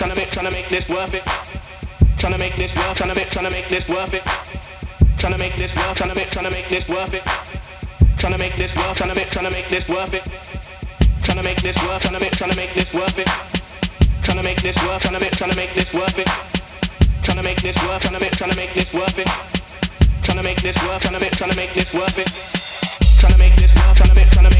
trying to make trying to make this worth it trying to make this worth trying to make trying to make this worth it trying to make this worth trying to make trying to make this worth it trying to make this worth trying to make trying to make this worth it trying to make this worth trying to make trying to make this worth it trying to make this worth trying to make trying to make this worth it trying to make this worth trying to make trying to make this worth it trying to make this worth trying to make trying to make this worth it trying to make this worth trying to make trying to make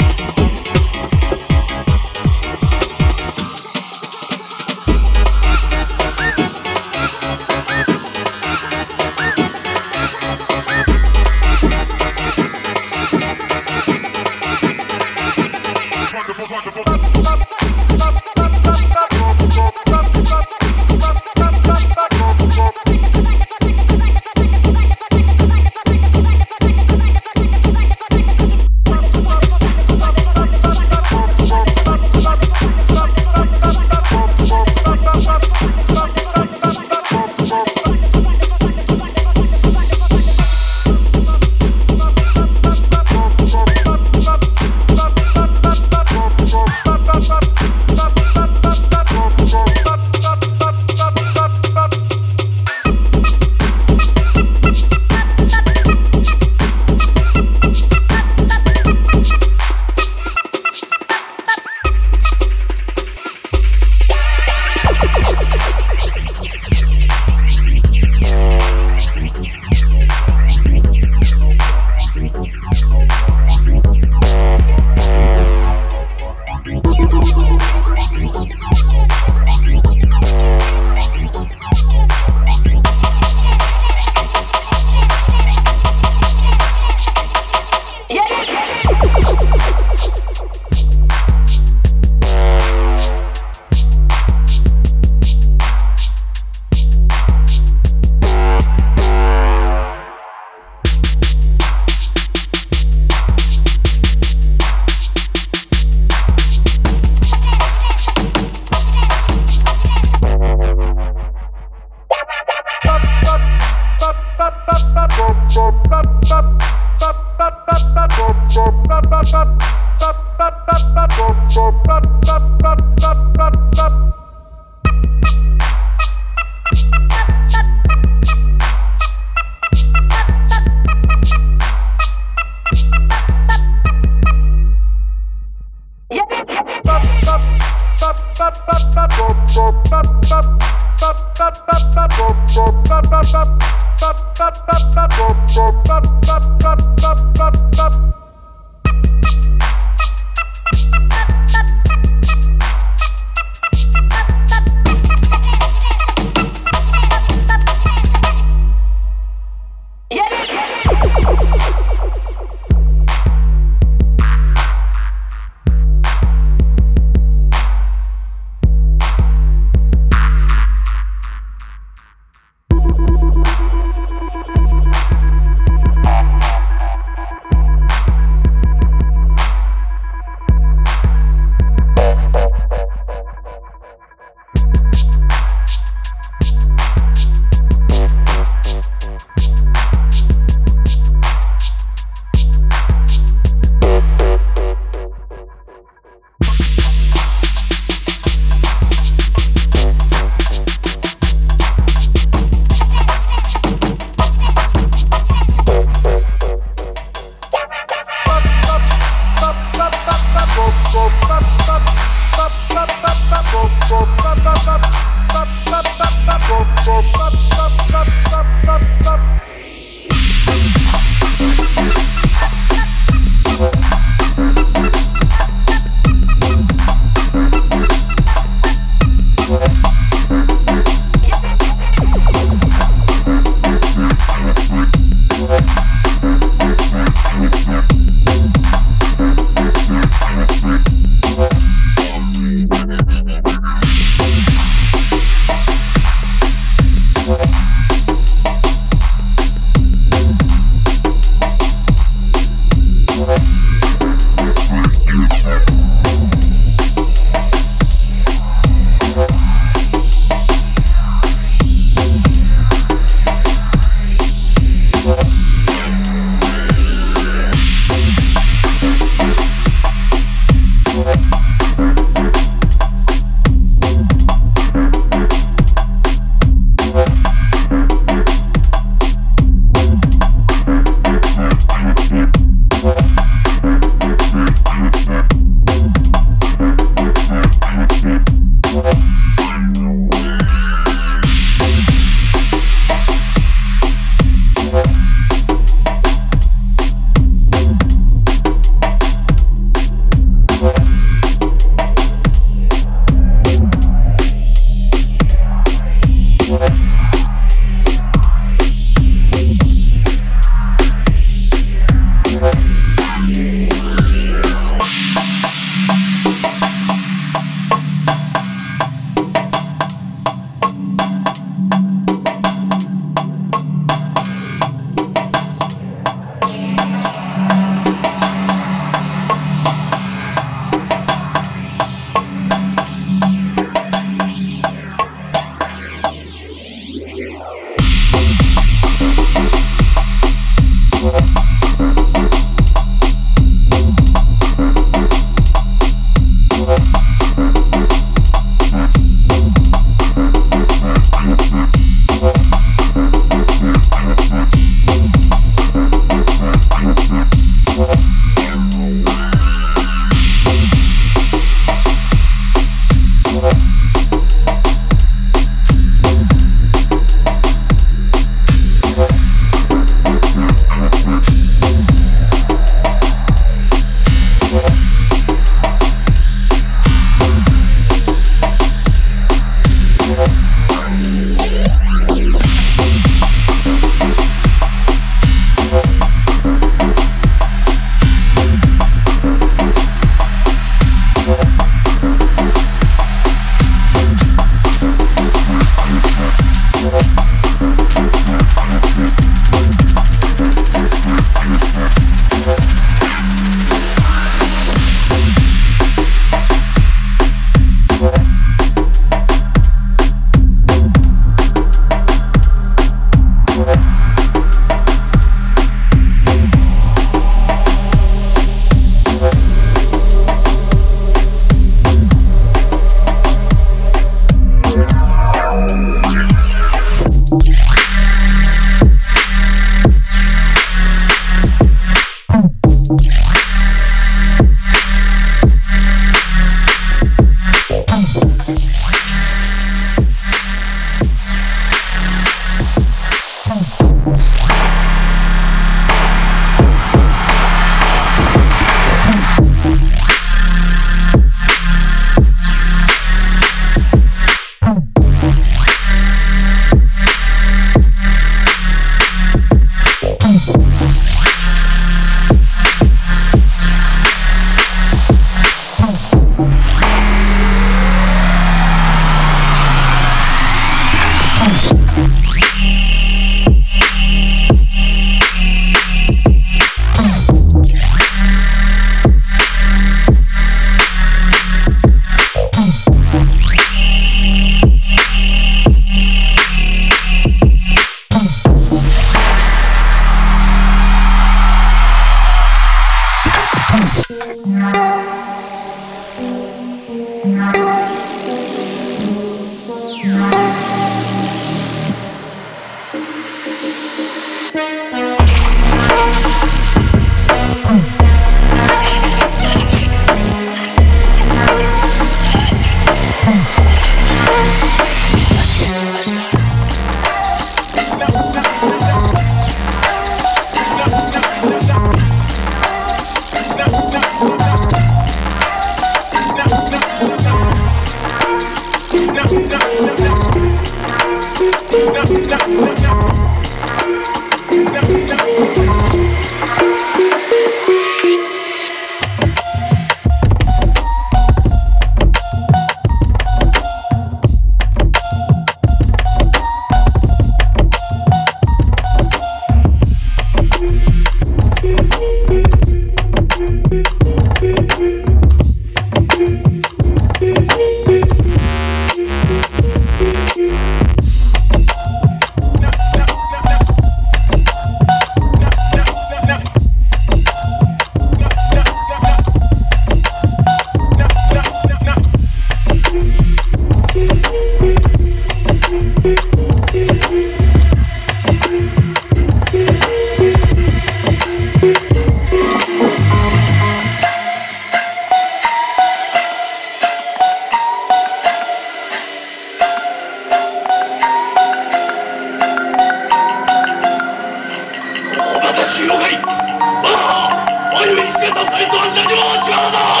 どんなにも落だぞ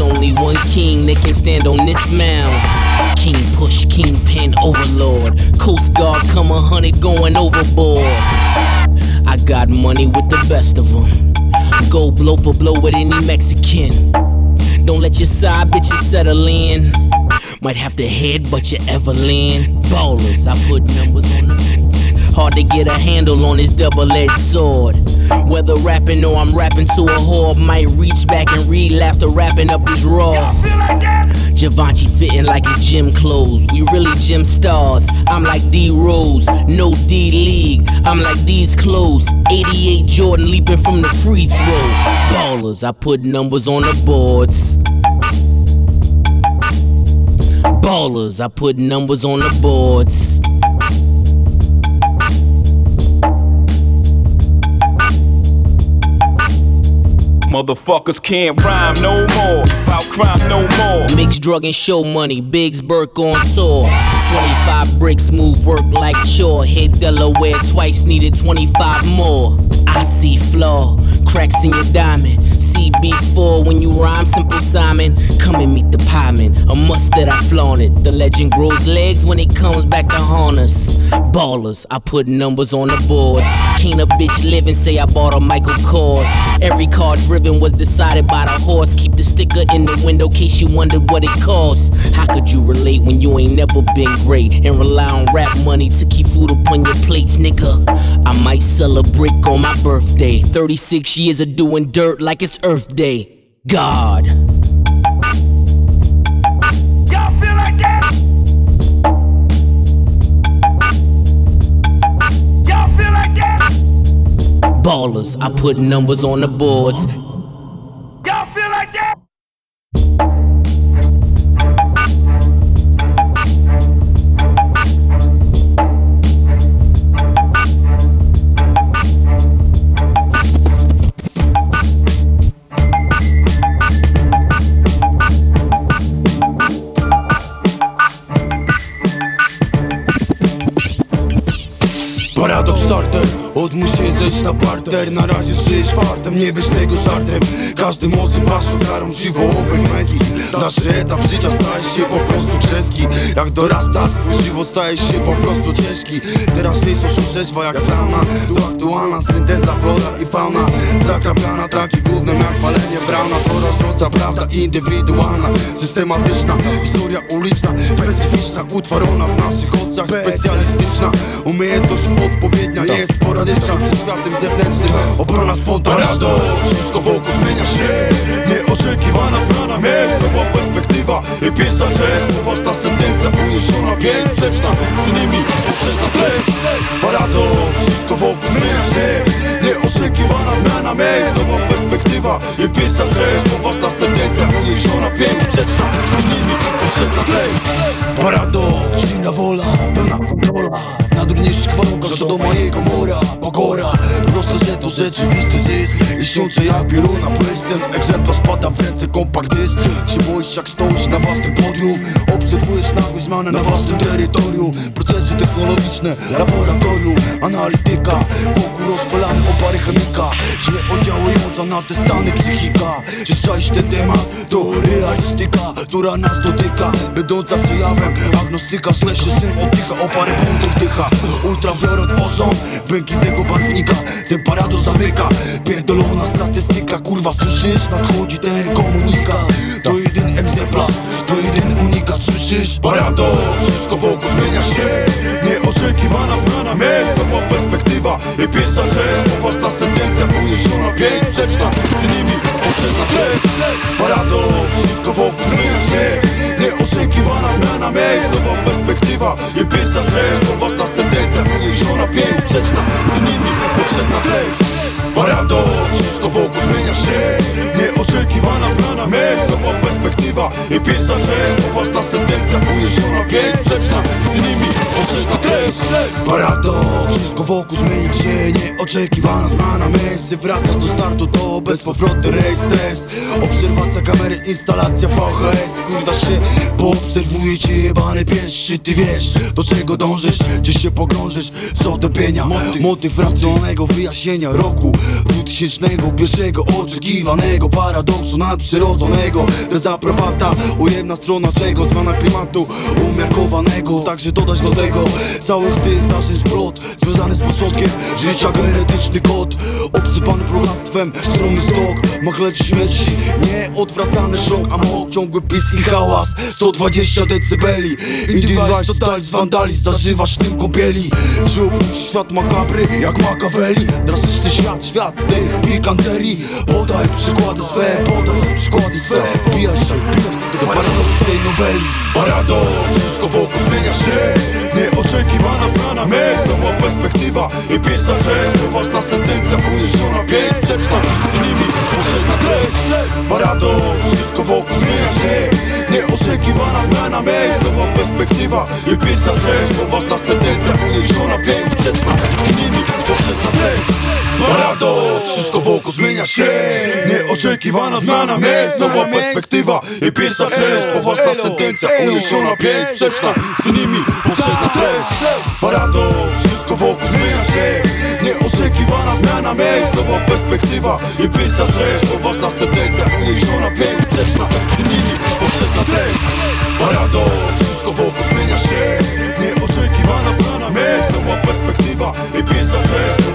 Only one king that can stand on this mound. King push, kingpin, overlord. Coast Guard come a hundred going overboard. I got money with the best of them. Go blow for blow with any Mexican. Don't let your side bitches settle in. Might have to head, but you ever Evelyn. Ballers, I put numbers on the Hard to get a handle on this double-edged sword. Whether rapping or I'm rapping to a whore, might reach back and relapse to wrapping up this raw. Givenchy fitting like his gym clothes. We really gym stars. I'm like D Rose, no D League. I'm like these clothes. 88 Jordan leaping from the free throw. Ballers, I put numbers on the boards. Ballers, I put numbers on the boards. Motherfuckers can't rhyme no more. About crime no more. Mix drug and show money, Biggs Burke on tour. 25 bricks move work like chore. Hit Delaware twice, needed 25 more. I see flaw, cracks in your diamond. CB4 when you rhyme, simple Simon. Come and meet the pieman, a must that I flaunt it. The legend grows legs when it comes back to haunt us. Ballers, I put numbers on the boards. Can't a bitch live and say I bought a Michael Kors. Every car driven was decided by the horse. Keep the sticker in the window case you wondered what it costs. How could you relate when you ain't never been great and rely on rap money to keep food upon your plates, nigga? I might sell a brick on my birthday. 36 years of doing dirt like it's Earth Day. God. Y'all feel like that? Y'all feel like that? Ballers, I put numbers on the boards. Zejść na parter Na razie żyjesz fartem, nie bierz tego żartem. Każdy może paść ofiarą żywiołowych męskich Dalszy etap życia staje się po prostu grzeski. Jak dorasta twój żywot staje się po prostu ciężki. Teraz jest oszuszeństwa jak sauna. Tu aktualna synteza flora i fauna. Zakrapiana takim gównem jak palenie brauna To rosnąca prawda indywidualna. Systematyczna historia uliczna. Specyficzna, utworzona w naszych oczach. Specjalistyczna umiejętność odpowiednia Nie jest sporadyczna przed światem zewnętrznym. Obrona spontaniczna Wszystko wokół zmienia się. Nieoczekiwana zmiana miejsc Nowa perspektywa i pierwsza część Własna sentencja uniesiona pięć Sprzeczna z nimi poprzedna pleć Paradoks Wszystko wokół zmienia się. Nieoczekiwana zmiana miejsc Nowa perspektywa i pierwsza część Własna sentencja uniesiona pięć Sprzeczna z nimi poprzedna pleć Paradoks Silna wola, pełna kontrola Najdrobniejszych warunkach co do mojego mora Pokora, proste, że to rzeczywisty zysk Lśniące jak pioruna, bo jest ten egzemplarz Spada w ręce kompakt dysk. Się boisz jak stoisz na własnym podium? Obserwujesz nagłe zmiany na własnym terytorium. Procesy technologiczne, laboratorium Analityka, wokół rozpalany opary chemika. Źle oddziałująca na te stany psychika. Czy ten temat? To realistyka, która nas dotyka. Będąca przejawem agnostyka Śleszy syn oddycha, opary punktów dycha Ultrawiolet ozon, błękitnego barwnika Ten zamyka. Pierdolona statystyka, kurwa słyszysz? Nadchodzi ten komunikat. To jedyny egzemplarz, to jedyny unikat. Słyszysz? Paradoks, wszystko wokół zmienia się. Nieoczekiwana zmiana miejsc Nowa perspektywa i pierwsza część Własna sentencja uniesiona pięć Sprzeczna. Z nimi poprzedna treść. Paradoks, wszystko wokół zmienia się Nieoczekiwana zmiana miejsc Nowa perspektywa i pierwsza część Własna sentencja uniesiona pięć Sprzeczna z nimi poprzedna treść Paradoks, wszystko wokół zmienia się. Nieoczekiwana zmiana miejsc Nowa perspektywa i pierwsza część Poważna sentencja uniesiona pięść Sprzeczna z nimi poprzeczna treść Paradoks, wszystko wokół zmienia się. Nieoczekiwana zmiana miejsc. Wracasz do startu, to bezpowrotny rejs Stres, obserwacja kamery, instalacja VHS Kurwa się, bo obserwuje cię jebany pies Czy ty wiesz, do czego dążysz? Gdzie się pogrążysz? Z otępienia Motyw, motyw racjonalnego wyjaśnienia roku 2001 oczekiwanego paradoksu nadprzyrodzonego. Dezaprobata, ujemna strona czego? Zmiana klimatu umiarkowanego. Także dodać do tego całych tych naszych splot Związany z początkiem życia. Genetyczny kod Obsypany bogactwem, stromy stok Machlec śmierci, nieodwracany szok Amok, ciągły pis i hałas. 120 decybeli. Indywidualność, totalizm, wandalizm. Zażywasz tym kąpieli. Czy opuścisz świat makabry jak Machiavelli Drastyczny świat, świat tej pikanterii. Podaj przykłady swe, podaj przykłady swe. Wbijaj się, wbijaj do paradoksu tej noweli. Paradoks, wokół zmienia się Nieoczekiwana zmiana miejsc Nowa perspektywa i Poważna sentencja uniesiona z nimi treść. Wszystko wokół zmienia się Nieoczekiwana zmiana miejsc Nowa perspektywa i pierwsza część Poważna sentencja uniesiona pięć Sprzeczna z nimi poprzednia treść. Paradoks, wszystko wokół zmienia się Nieoczekiwana zmiana miejsc Nowa perspektywa i pierwsza część Poważna sentencja uniesiona pięć Sprzeczna z nimi poprzednia treść. Paradoks, wszystko wokół zmienia się. Nieoczekiwana zmiana miejsc Nowa perspektywa i pierwsza część Poważna sentencja uniesiona Sprzeczna z nimi poprzednia treść. Paradoks, wszystko wokół zmienia się. Nieoczekiwana zmiana miejsc Nowa perspektywa i pierwsza część